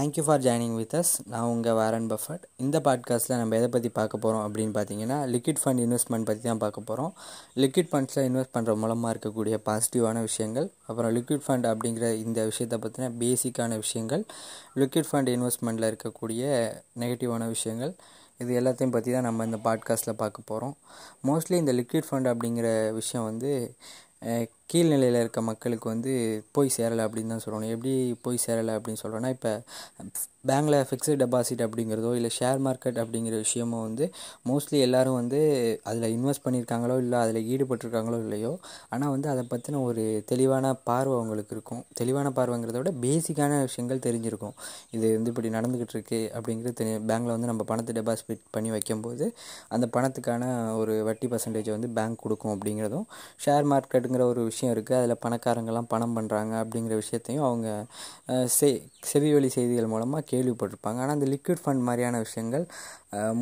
Thank you for joining with us நான் உங்கள் Warren buffet இந்த பாட்காஸ்ட்டில் நம்ம எதை பற்றி பார்க்க போகிறோம் அப்படின்னு பார்த்தீங்கன்னா லிக்விட் ஃபண்ட் இன்வெஸ்ட்மெண்ட் பற்றி தான் பார்க்க போகிறோம் லிக்விட் ஃபண்ட்ஸில் இன்வெஸ்ட் பண்ணுற மூலமாக இருக்கக்கூடிய பாசிட்டிவான விஷயங்கள் அப்புறம் லிக்விட் ஃபண்ட் அப்படிங்கிற இந்த விஷயத்தை பற்றின பேசிக்கான விஷயங்கள் லிக்விட் ஃபண்ட் இன்வெஸ்ட்மெண்ட்டில் இருக்கக்கூடிய நெகட்டிவான விஷயங்கள் இது எல்லாத்தையும் பற்றி தான் நம்ம இந்த பாட்காஸ்ட்டில் பார்க்க போகிறோம் மோஸ்ட்லி இந்த லிக்விட் ஃபண்ட் அப்படிங்கிற விஷயம் வந்து கீழ்நிலையில் இருக்க மக்களுக்கு வந்து போய் சேரலை அப்படின்னு தான் சொல்லணும். எப்படி போய் சேரலை அப்படின்னு சொல்கிறோன்னா இப்போ பேங்க்கில் ஃபிக்ஸட் டெபாசிட் அப்படிங்கிறதோ இல்லை ஷேர் மார்க்கெட் அப்படிங்கிற விஷயமோ வந்து மோஸ்ட்லி எல்லோரும் வந்து அதில் இன்வெஸ்ட் பண்ணியிருக்காங்களோ இல்லை அதில் ஈடுபட்டிருக்காங்களோ இல்லையோ ஆனால் வந்து அதை பற்றின ஒரு தெளிவான பார்வை அவங்களுக்கு இருக்கும். தெளிவான பார்வைங்கிறத விட பேசிக்கான விஷயங்கள் தெரிஞ்சிருக்கும். இது வந்து இப்படி நடந்துக்கிட்டு இருக்கு அப்படிங்கிறது தெரி பேங்க்கில் வந்து நம்ம பணத்தை டெபாசிட் பண்ணி வைக்கும்போது அந்த பணத்துக்கான ஒரு வட்டி பர்சன்டேஜை வந்து பேங்க் கொடுக்கும் அப்படிங்கிறதும் ஷேர் மார்க்கெட்டுங்கிற ஒரு விஷயம் இருக்குது அதில் பணக்காரங்கள்லாம் பணம் பண்ணுறாங்க அப்படிங்கிற விஷயத்தையும் அவங்க செ செவி வழி செய்திகள் மூலமாக கேள்விப்பட்டிருப்பாங்க. ஆனால் அந்த லிக்விட் ஃபண்ட் மாதிரியான விஷயங்கள்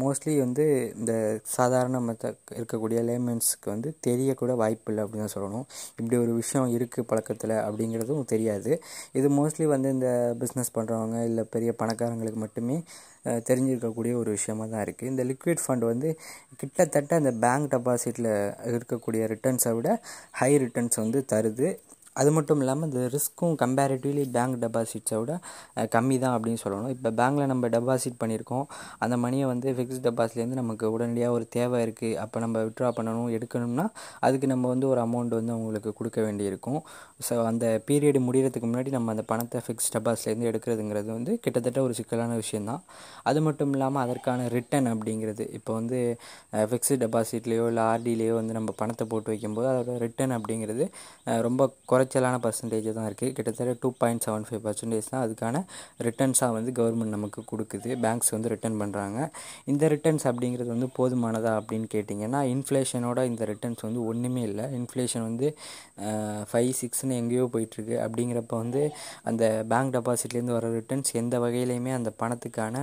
மோஸ்ட்லி வந்து இந்த சாதாரண மற்ற இருக்கக்கூடிய லேமன்ஸ்க்கு வந்து தெரியக்கூட வாய்ப்பு இல்லை அப்படின்னு தான் சொல்லணும். இப்படி ஒரு விஷயம் இருக்குது பழக்கத்தில் அப்படிங்கிறதும் தெரியாது. இது மோஸ்ட்லி வந்து இந்த பிஸ்னஸ் பண்ணுறவங்க இல்லை பெரிய பணக்காரங்களுக்கு மட்டுமே தெரிஞ்சிருக்கக்கூடிய ஒரு விஷயமாக தான் இருக்குது இந்த லிக்விட் ஃபண்ட் வந்து கிட்டத்தட்ட அந்த பேங்க் டெபாசிட்டில் இருக்கக்கூடிய ரிட்டர்ன்ஸை விட ஹை ரிட்டர்ன்ஸ் வந்து தருது. அது மட்டும் இல்லாமல் இந்த ரிஸ்க்கும் கம்பேரிட்டிவ்லி பேங்க் டெபாசிட்ஸை விட கம்மி தான் அப்படின்னு சொல்லணும். இப்போ பேங்க்கில் நம்ம டெபாசிட் பண்ணியிருக்கோம். அந்த மணியை வந்து ஃபிக்ஸ்ட் டெபாசிட்லேருந்து நமக்கு உடனடியாக ஒரு தேவை இருக்குது அப்போ நம்ம விட்ரா பண்ணணும் எடுக்கணும்னா அதுக்கு நம்ம வந்து ஒரு அமௌண்ட் வந்து அவங்களுக்கு கொடுக்க வேண்டியிருக்கும். ஸோ அந்த பீரியடு முடிகிறதுக்கு முன்னாடி நம்ம அந்த பணத்தை ஃபிக்ஸ்ட் டெபாசிட்லேருந்து எடுக்கிறதுங்கிறது வந்து கிட்டத்தட்ட ஒரு சிக்கலான விஷயந்தான் அது மட்டும் இல்லாமல் அதற்கான ரிட்டன் அப்படிங்கிறது இப்போ வந்து ஃபிக்ஸ்டு டெபாசிட்லேயோ இல்லை ஆர்டிலேயோ வந்து நம்ம பணத்தை போட்டு வைக்கும்போது அதோட ரிட்டன் அப்படிங்கிறது ரொம்ப குறை குறைச்சலான பர்சன்டேஜ் தான் இருக்குது கிட்டத்தட்ட two point seven five percentage தான் அதுக்கான ரிட்டர்ன்ஸாக வந்து கவர்மெண்ட் நமக்கு கொடுக்குது. பேங்க்ஸ் வந்து ரிட்டர்ன் பண்ணுறாங்க இந்த ரிட்டர்ன்ஸ் அப்படிங்கிறது வந்து போதுமானதா அப்படின்னு கேட்டிங்கன்னா இன்ஃப்ளேஷனோட இந்த ரிட்டர்ன்ஸ் வந்து ஒன்றுமே இல்லை. இன்ஃப்ளேஷன் வந்து ஃபைவ் சிக்ஸ்னு எங்கேயோ போயிட்டுருக்கு. அப்படிங்கிறப்ப வந்து அந்த பேங்க் டெபாசிட்லேருந்து வர ரிட்டர்ன்ஸ் எந்த வகையிலையுமே அந்த பணத்துக்கான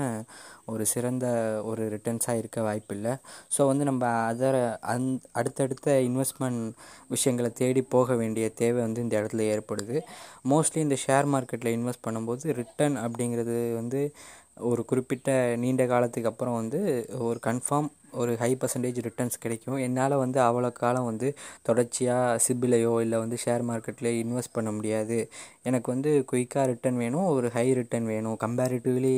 ஒரு சிறந்த ஒரு ரிட்டர்ன்ஸாக இருக்க வாய்ப்பில்லை. ஸோ வந்து நம்ம அதர் அந் அடுத்தடுத்த இன்வெஸ்ட்மெண்ட் விஷயங்களை தேடி போக வேண்டிய தேவை வந்து இந்த இடத்துல ஏற்படுது. மோஸ்ட்லி இந்த ஷேர் மார்க்கெட்டில் இன்வெஸ்ட் பண்ணும்போது ரிட்டர்ன் அப்படிங்கிறது வந்து ஒரு குறிப்பிட்ட நீண்ட காலத்துக்கு அப்புறம் வந்து ஒரு கன்ஃபார்ம் ஒரு ஹை பர்சன்டேஜ் ரிட்டர்ன்ஸ் கிடைக்கும். என்னால் வந்து அவ்வளோ காலம் வந்து தொடர்ச்சியாக சிபிலையோ இல்லை வந்து ஷேர் மார்க்கெட்லேயோ இன்வெஸ்ட் பண்ண முடியாது. எனக்கு வந்து குயிக்காக ரிட்டர்ன் வேணும் ஒரு ஹை ரிட்டர்ன் வேணும். கம்பேரிட்டிவ்லி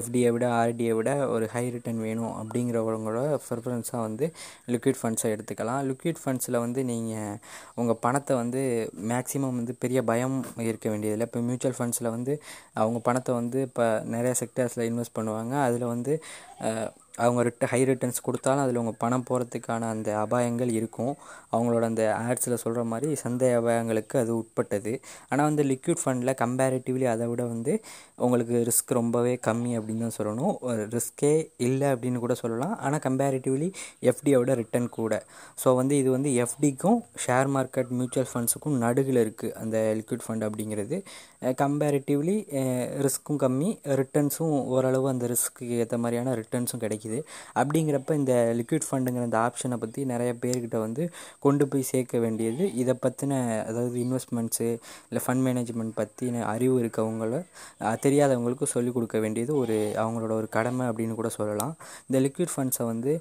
எஃப்டியை விட ஆர்டியை விட ஒரு ஹை ரிட்டர்ன் வேணும் அப்படிங்கிறவங்களோட ப்ரிஃபரன்ஸாக வந்து லிக்விட் ஃபண்ட்ஸை எடுத்துக்கலாம். லிக்விட் ஃபண்ட்ஸில் வந்து நீங்கள் உங்கள் பணத்தை வந்து மேக்ஸிமம் வந்து பெரிய பயம் இருக்க வேண்டியதில்லை. இப்போ மியூச்சுவல் ஃபண்ட்ஸில் வந்து அவங்க பணத்தை வந்து இப்போ நிறைய செக்டர்ஸில் இன்வெஸ்ட் பண்ணுவாங்க. அதில் வந்து அவங்க ரிட்ட ஹை ரிட்டர்ன்ஸ் கொடுத்தாலும் அதில் உங்கள் பணம் போகிறதுக்கான அந்த அபாயங்கள் இருக்கும். அவங்களோட அந்த ஆட்ஸில் சொல்கிற மாதிரி சந்தை அபாயங்களுக்கு அது உட்பட்டது. ஆனால் வந்து லிக்விட் ஃபண்டில் கம்பேரிட்டிவ்லி அதை விட வந்து உங்களுக்கு ரிஸ்க் ரொம்பவே கம்மி அப்படின்னு தான் சொல்லணும். ரிஸ்க்கே இல்லை அப்படின்னு கூட சொல்லலாம். ஆனால் கம்பேரிட்டிவ்லி எஃப்டியோட ரிட்டர்ன் கூட. ஸோ வந்து இது வந்து எஃப்டிக்கும் ஷேர் மார்க்கெட் மியூச்சுவல் ஃபண்ட்ஸுக்கும் நடுவில் இருக்குது அந்த லிக்விட் ஃபண்ட் அப்படிங்கிறது. கம்பேரிட்டிவ்லி ரிஸ்க்கும் கம்மி ரிட்டர்ன்ஸும் ஓரளவு அந்த ரிஸ்க்கு ஏற்ற மாதிரியான ரிட்டர்ன்ஸும் கிடைக்கும் கிடைக்கிது. அப்படிங்கிறப்ப இந்த லிக்விட் ஃபண்டுங்கிற இந்த ஆப்ஷனை பற்றி நிறைய பேர்கிட்ட வந்து கொண்டு போய் சேர்க்க வேண்டியது. இதை பற்றின அதாவது இன்வெஸ்ட்மெண்ட்ஸு இல்லை ஃபண்ட் மேனேஜ்மெண்ட் பற்றின அறிவு இருக்கவங்கள தெரியாதவங்களுக்கு சொல்லிக் கொடுக்க வேண்டியது ஒரு அவங்களோட ஒரு கடமை அப்படின்னு கூட சொல்லலாம். இந்த லிக்விட் ஃபண்ட்ஸை வந்து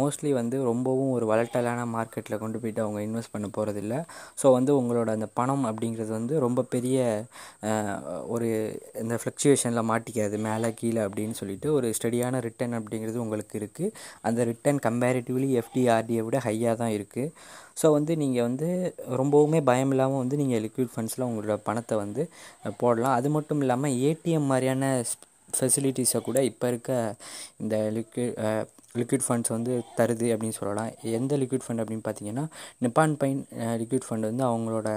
மோஸ்ட்லி வந்து ரொம்பவும் ஒரு வளட்டலான மார்க்கெட்டில் கொண்டு போயிட்டு அவங்க இன்வெஸ்ட் பண்ண போகிறதில்ல ஸோ வந்து உங்களோட அந்த பணம் அப்படிங்கிறது வந்து ரொம்ப பெரிய ஒரு இந்த ஃப்ளக்சுவேஷனில் மாட்டிக்காது. மேலே கீழே அப்படின்னு சொல்லிட்டு ஒரு ஸ்டடியான ரிட்டர்ன் அப்படிங்கிறது உங்களுக்கு இருக்குது அந்த ரிட்டர்ன் கம்பேரிட்டிவ்லி எஃப்டிஆர்டியை விட ஹையாக தான் இருக்குது ஸோ வந்து நீங்கள் வந்து ரொம்பவுமே பயம் இல்லாமல் வந்து நீங்கள் லிக்விட் ஃபண்ட்ஸில் உங்களோட பணத்தை வந்து போடலாம். அது மட்டும் இல்லாமல் ஏடிஎம் மாதிரியான ஃபெசிலிட்டிஸை கூட இப்போ இருக்க இந்த லிக்விட் லிக்விட் ஃபண்ட்ஸ் வந்து தருது அப்படின்னு சொல்லலாம். எந்த லிக்விட் ஃபண்ட் அப்படின்னு பார்த்தீங்கன்னா நிப்பான் பைன் லிக்விட் ஃபண்ட் வந்து அவங்களோட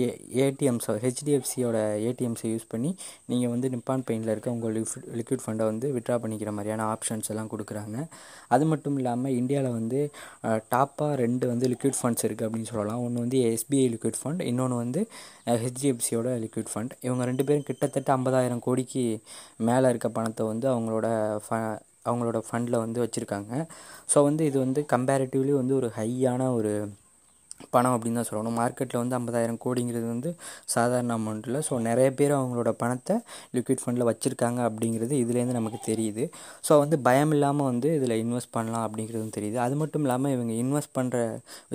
ஏ ஏடிஎம்ஸோ ஹெச்டிஎஃப்சியோட ஏடிஎம்ஸை யூஸ் பண்ணி நீங்கள் வந்து நிப்பான் பெயினில் இருக்க உங்கள் லிக்விட் லிக்விட் ஃபண்டை வந்து விட்ரா பண்ணிக்கிற மாதிரியான ஆப்ஷன்ஸ் எல்லாம் கொடுக்குறாங்க. அது மட்டும் இல்லாமல் இந்தியாவில் வந்து டாப்பாக ரெண்டு வந்து லிக்விட் ஃபண்ட்ஸ் இருக்குது அப்படின்னு சொல்லலாம். ஒன்று வந்து எஸ்பிஐ லிக்விட் ஃபண்ட் இன்னொன்று வந்து ஹெச்டிஎஃப்சியோட லிக்விட் ஃபண்ட் இவங்க ரெண்டு பேரும் கிட்டத்தட்ட ஐம்பதாயிரம் கோடிக்கு மேலே இருக்க பணத்தை வந்து அவங்களோட ஃப அவங்களோட ஃபண்டில் வந்து வச்சுருக்காங்க. ஸோ வந்து இது வந்து கம்பேரிட்டிவ்லி வந்து ஒரு ஹையான ஒரு பணம் அப்படின்னு தான் சொல்லணும். மார்க்கெட்டில் வந்து ஐம்பதாயிரம் கோடிங்கிறது வந்து சாதாரண அமௌண்ட் இல்லை ஸோ நிறைய பேர் அவங்களோட பணத்தை லிக்விட் ஃபண்டில் வச்சுருக்காங்க அப்படிங்கிறது இதுலேருந்து நமக்கு தெரியுது. ஸோ வந்து பயம் இல்லாமல் வந்து இதில் இன்வெஸ்ட் பண்ணலாம் அப்படிங்கிறதும் தெரியுது. அது மட்டும் இல்லாமல் இவங்க இன்வெஸ்ட் பண்ணுற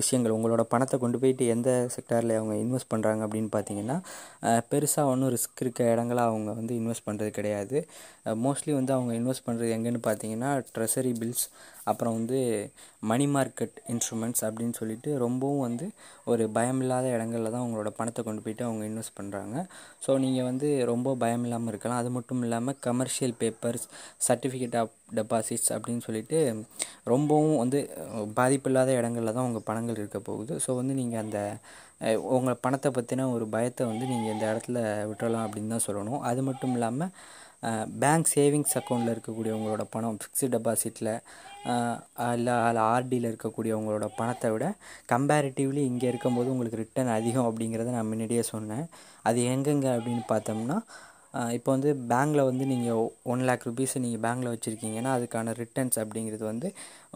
விஷயங்கள் உங்களோட பணத்தை கொண்டு போயிட்டு எந்த செக்டாரில் அவங்க இன்வெஸ்ட் பண்ணுறாங்க அப்படின்னு பார்த்தீங்கன்னா பெருசாக ஒன்றும் ரிஸ்க் இருக்க இடங்களாக அவங்க வந்து இன்வெஸ்ட் பண்ணுறது கிடையாது. மோஸ்ட்லி வந்து அவங்க இன்வெஸ்ட் பண்ணுறது எங்கேன்னு பார்த்தீங்கன்னா ட்ரெஸரி பில்ஸ் அப்புறம் வந்து மணி மார்க்கெட் இன்ஸ்ட்ருமெண்ட்ஸ் அப்படின்னு சொல்லிட்டு ரொம்பவும் வந்து ஒரு பயமில்லாத இடங்களில் தான் அவங்களோட பணத்தை கொண்டு போயிட்டு அவங்க இன்வெஸ்ட் பண்ணுறாங்க ஸோ நீங்கள் வந்து ரொம்ப பயம் இல்லாமல் இருக்கலாம். அது மட்டும் இல்லாமல் commercial papers certificate of deposits அப்படின்னு சொல்லிட்டு ரொம்பவும் வந்து பாதிப்பில்லாத இடங்களில் தான் உங்கள் பணங்கள் இருக்க போகுது. ஸோ வந்து நீங்கள் அந்த உங்கள் பணத்தை பற்றின ஒரு பயத்தை வந்து நீங்கள் இந்த இடத்துல விட்டுறலாம் அப்படின்னு தான் சொல்லணும். அது மட்டும் இல்லாமல் பேங்க் சேவிங்ஸ் அக்கௌண்ட்டில் இருக்கக்கூடிய உங்களோட பணம் ஃபிக்ஸ்டு டெபாசிட்டில் இல்லை அதில் ஆர்டியில் இருக்கக்கூடியவங்களோட பணத்தை விட கம்பேரிட்டிவ்லி இங்கே இருக்கும்போது உங்களுக்கு ரிட்டர்ன் அதிகம் அப்படிங்கிறத நான் முன்னாடியே சொன்னேன். அது எங்கெங்கே அப்படின்னு பார்த்தோம்னா இப்போ வந்து பேங்க்கில் வந்து நீங்கள் ஒன் லேக் ருபீஸை நீங்கள் பேங்க்கில் வச்சுருக்கீங்கன்னா அதுக்கான ரிட்டர்ன்ஸ் அப்படிங்கிறது வந்து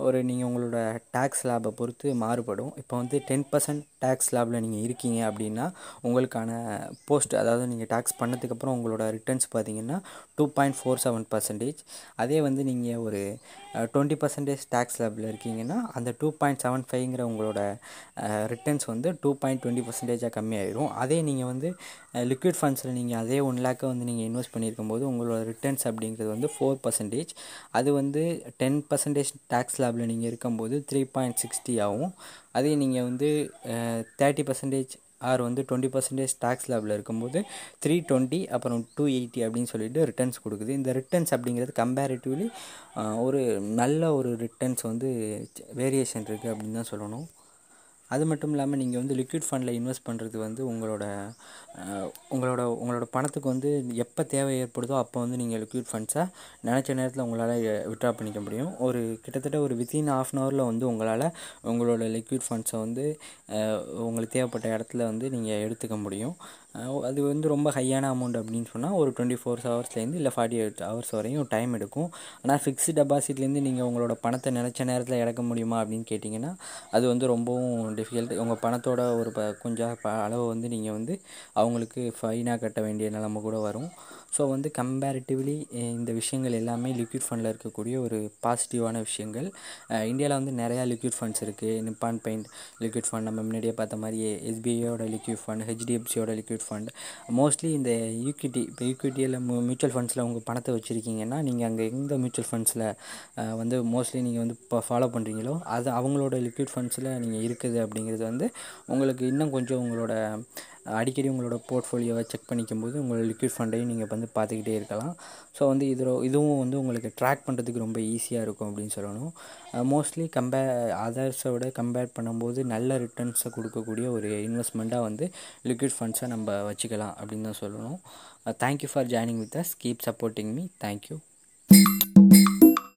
ஒரு நீங்கள் உங்களோட டேக்ஸ் லேபை பொறுத்து மாறுபடும். இப்போ வந்து டென் பர்சன்ட் டேக்ஸ் லேபில் நீங்கள் இருக்கீங்க அப்படின்னா உங்களுக்கான போஸ்ட் அதாவது நீங்கள் டேக்ஸ் பண்ணதுக்கப்புறம் உங்களோட ரிட்டர்ன்ஸ் பார்த்தீங்கன்னா two point four seven percentage அதே வந்து நீங்கள் ஒரு டுவெண்ட்டி பர்சன்டேஜ் டேக்ஸ் லேபில் இருக்கீங்கன்னா அந்த டூ பாயிண்ட் செவன் ஃபைவ்ங்கிற உங்களோட ரிட்டர்ன்ஸ் வந்து டூ பாயிண்ட் டுவெண்ட்டி பர்சன்டேஜாக கம்மியாயிரும். அதே நீங்கள் வந்து லிக்விட் ஃபண்ட்ஸில் நீங்கள் அதே ஒன் லேக்கை வந்து நீங்கள் இன்வெஸ்ட் பண்ணியிருக்கும் போது உங்களோட ரிட்டர்ன்ஸ் அப்படிங்கிறது வந்து ஃபோர் பர்சன்டேஜ் அது வந்து டென் பர்சன்டேஜ் டேக்ஸ் லேப் லேபில் நீங்கள் இருக்கும்போது த்ரீ பாயிண்ட் சிக்ஸ்டி ஆகும். அதே நீங்கள் வந்து தேர்ட்டி பர்சன்டேஜ் ஆர் வந்து டுவெண்ட்டி பர்சன்டேஜ் டேக்ஸ் லேபில் இருக்கும்போது த்ரீ டுவெண்ட்டி அப்புறம் டூ எயிட்டி அப்படின்னு சொல்லிட்டு ரிட்டர்ன்ஸ் கொடுக்குது. இந்த ரிட்டர்ன்ஸ் அப்படிங்கிறது கம்பேரிட்டிவ்லி ஒரு நல்ல ஒரு ரிட்டர்ன்ஸ் வந்து வேரியேஷன் இருக்குது அப்படின்னு தான் சொல்லணும். அது மட்டும் இல்லாமல் நீங்கள் வந்து லிக்விட் ஃபண்டில் இன்வெஸ்ட் பண்ணுறது வந்து உங்களோட உங்களோட உங்களோட பணத்துக்கு வந்து எப்போ தேவை ஏற்படுதோ அப்போ வந்து நீங்கள் லிக்விட் ஃபண்ட்ஸை நினச்ச நேரத்தில் உங்களால் விட்ரா பண்ணிக்க முடியும். ஒரு கிட்டத்தட்ட ஒரு வித்தின் ஆஃப் அன் ஹவரில் வந்து உங்களால் உங்களோட லிக்விட் ஃபண்ட்ஸை வந்து உங்களுக்கு தேவைப்பட்ட இடத்துல வந்து நீங்கள் எடுத்துக்க முடியும். அது வந்து ரொம்ப ஹையான அமௌண்ட் அப்படின்னு சொன்னால் ஒரு டுவெண்ட்டி ஃபோர் ஹவர்ஸ்லேருந்து இல்லை ஃபார்ட்டி எயிட் ஹவர்ஸ் வரையும் டைம் எடுக்கும். ஆனால் ஃபிக்ஸ்டு டெபாசிட்லேருந்து நீங்கள் உங்களோட பணத்தை நினச்ச நேரத்தில் இறக்க முடியுமா அப்படின்னு கேட்டிங்கன்னா அது வந்து ரொம்பவும் டிஃபிகல்ட் உங்கள் பணத்தோட ஒரு ப கொஞ்சம் ப அளவு வந்து நீங்கள் வந்து அவங்களுக்கு ஃபைனாக கட்ட வேண்டிய நிலமை கூட வரும். ஸோ வந்து கம்பேரிட்டிவ்லி eh, இந்த விஷயங்கள் எல்லாமே லிக்விட் ஃபண்டில் இருக்கக்கூடிய ஒரு பாசிட்டிவான விஷயங்கள். Eh, இந்தியாவில் வந்து நிறையா லிக்விட் ஃபண்ட்ஸ் இருக்குது நிப்பான் பெயிண்ட் லிக்விட் ஃபண்ட் நம்ம முன்னாடியே பார்த்த மாதிரி எஸ்பிஐயோட லிக்விட் ஃபண்ட் ஹெச்டிஎஃப்சியோட லிக்விட் ஃபண்ட் மோஸ்ட்லி இந்த ஈக்விட்டி இப்போ ஈக்விட்டியில் மியூச்சுவல் ஃபண்ட்ஸில் உங்கள் பணத்தை வச்சுருக்கீங்கன்னா நீங்கள் அங்கே எந்த மியூச்சுவல் ஃபண்ட்ஸில் eh, வந்து மோஸ்ட்லி நீங்கள் வந்து இப்போ ஃபாலோ பண்ணுறீங்களோ அது அவங்களோட லிக்விட் ஃபண்ட்ஸில் நீங்கள் இருக்குது அப்படிங்கிறது வந்து உங்களுக்கு இன்னும் கொஞ்சம் உங்களோட அடிக்கடி உங்களோட போர்ட்ஃபோலியோவை செக் பண்ணிக்கும் போது உங்களோட லிக்விட் ஃபண்டையும் நீங்கள் வந்து பார்த்துக்கிட்டே இருக்கலாம். ஸோ வந்து இதில் இதுவும் வந்து உங்களுக்கு ட்ராக் பண்ணுறதுக்கு ரொம்ப ஈஸியாக இருக்கும் அப்படின்னு சொல்லணும். மோஸ்ட்லி கம்பே அதர்ஸை விட கம்பேர் பண்ணும்போது நல்ல ரிட்டர்ன்ஸை கொடுக்கக்கூடிய ஒரு இன்வெஸ்ட்மெண்ட்டாக வந்து லிக்விட் ஃபண்ட்ஸை நம்ம வச்சுக்கலாம் அப்படின்னு தான் சொல்லணும். Thank you for joining with us keep supporting me thank you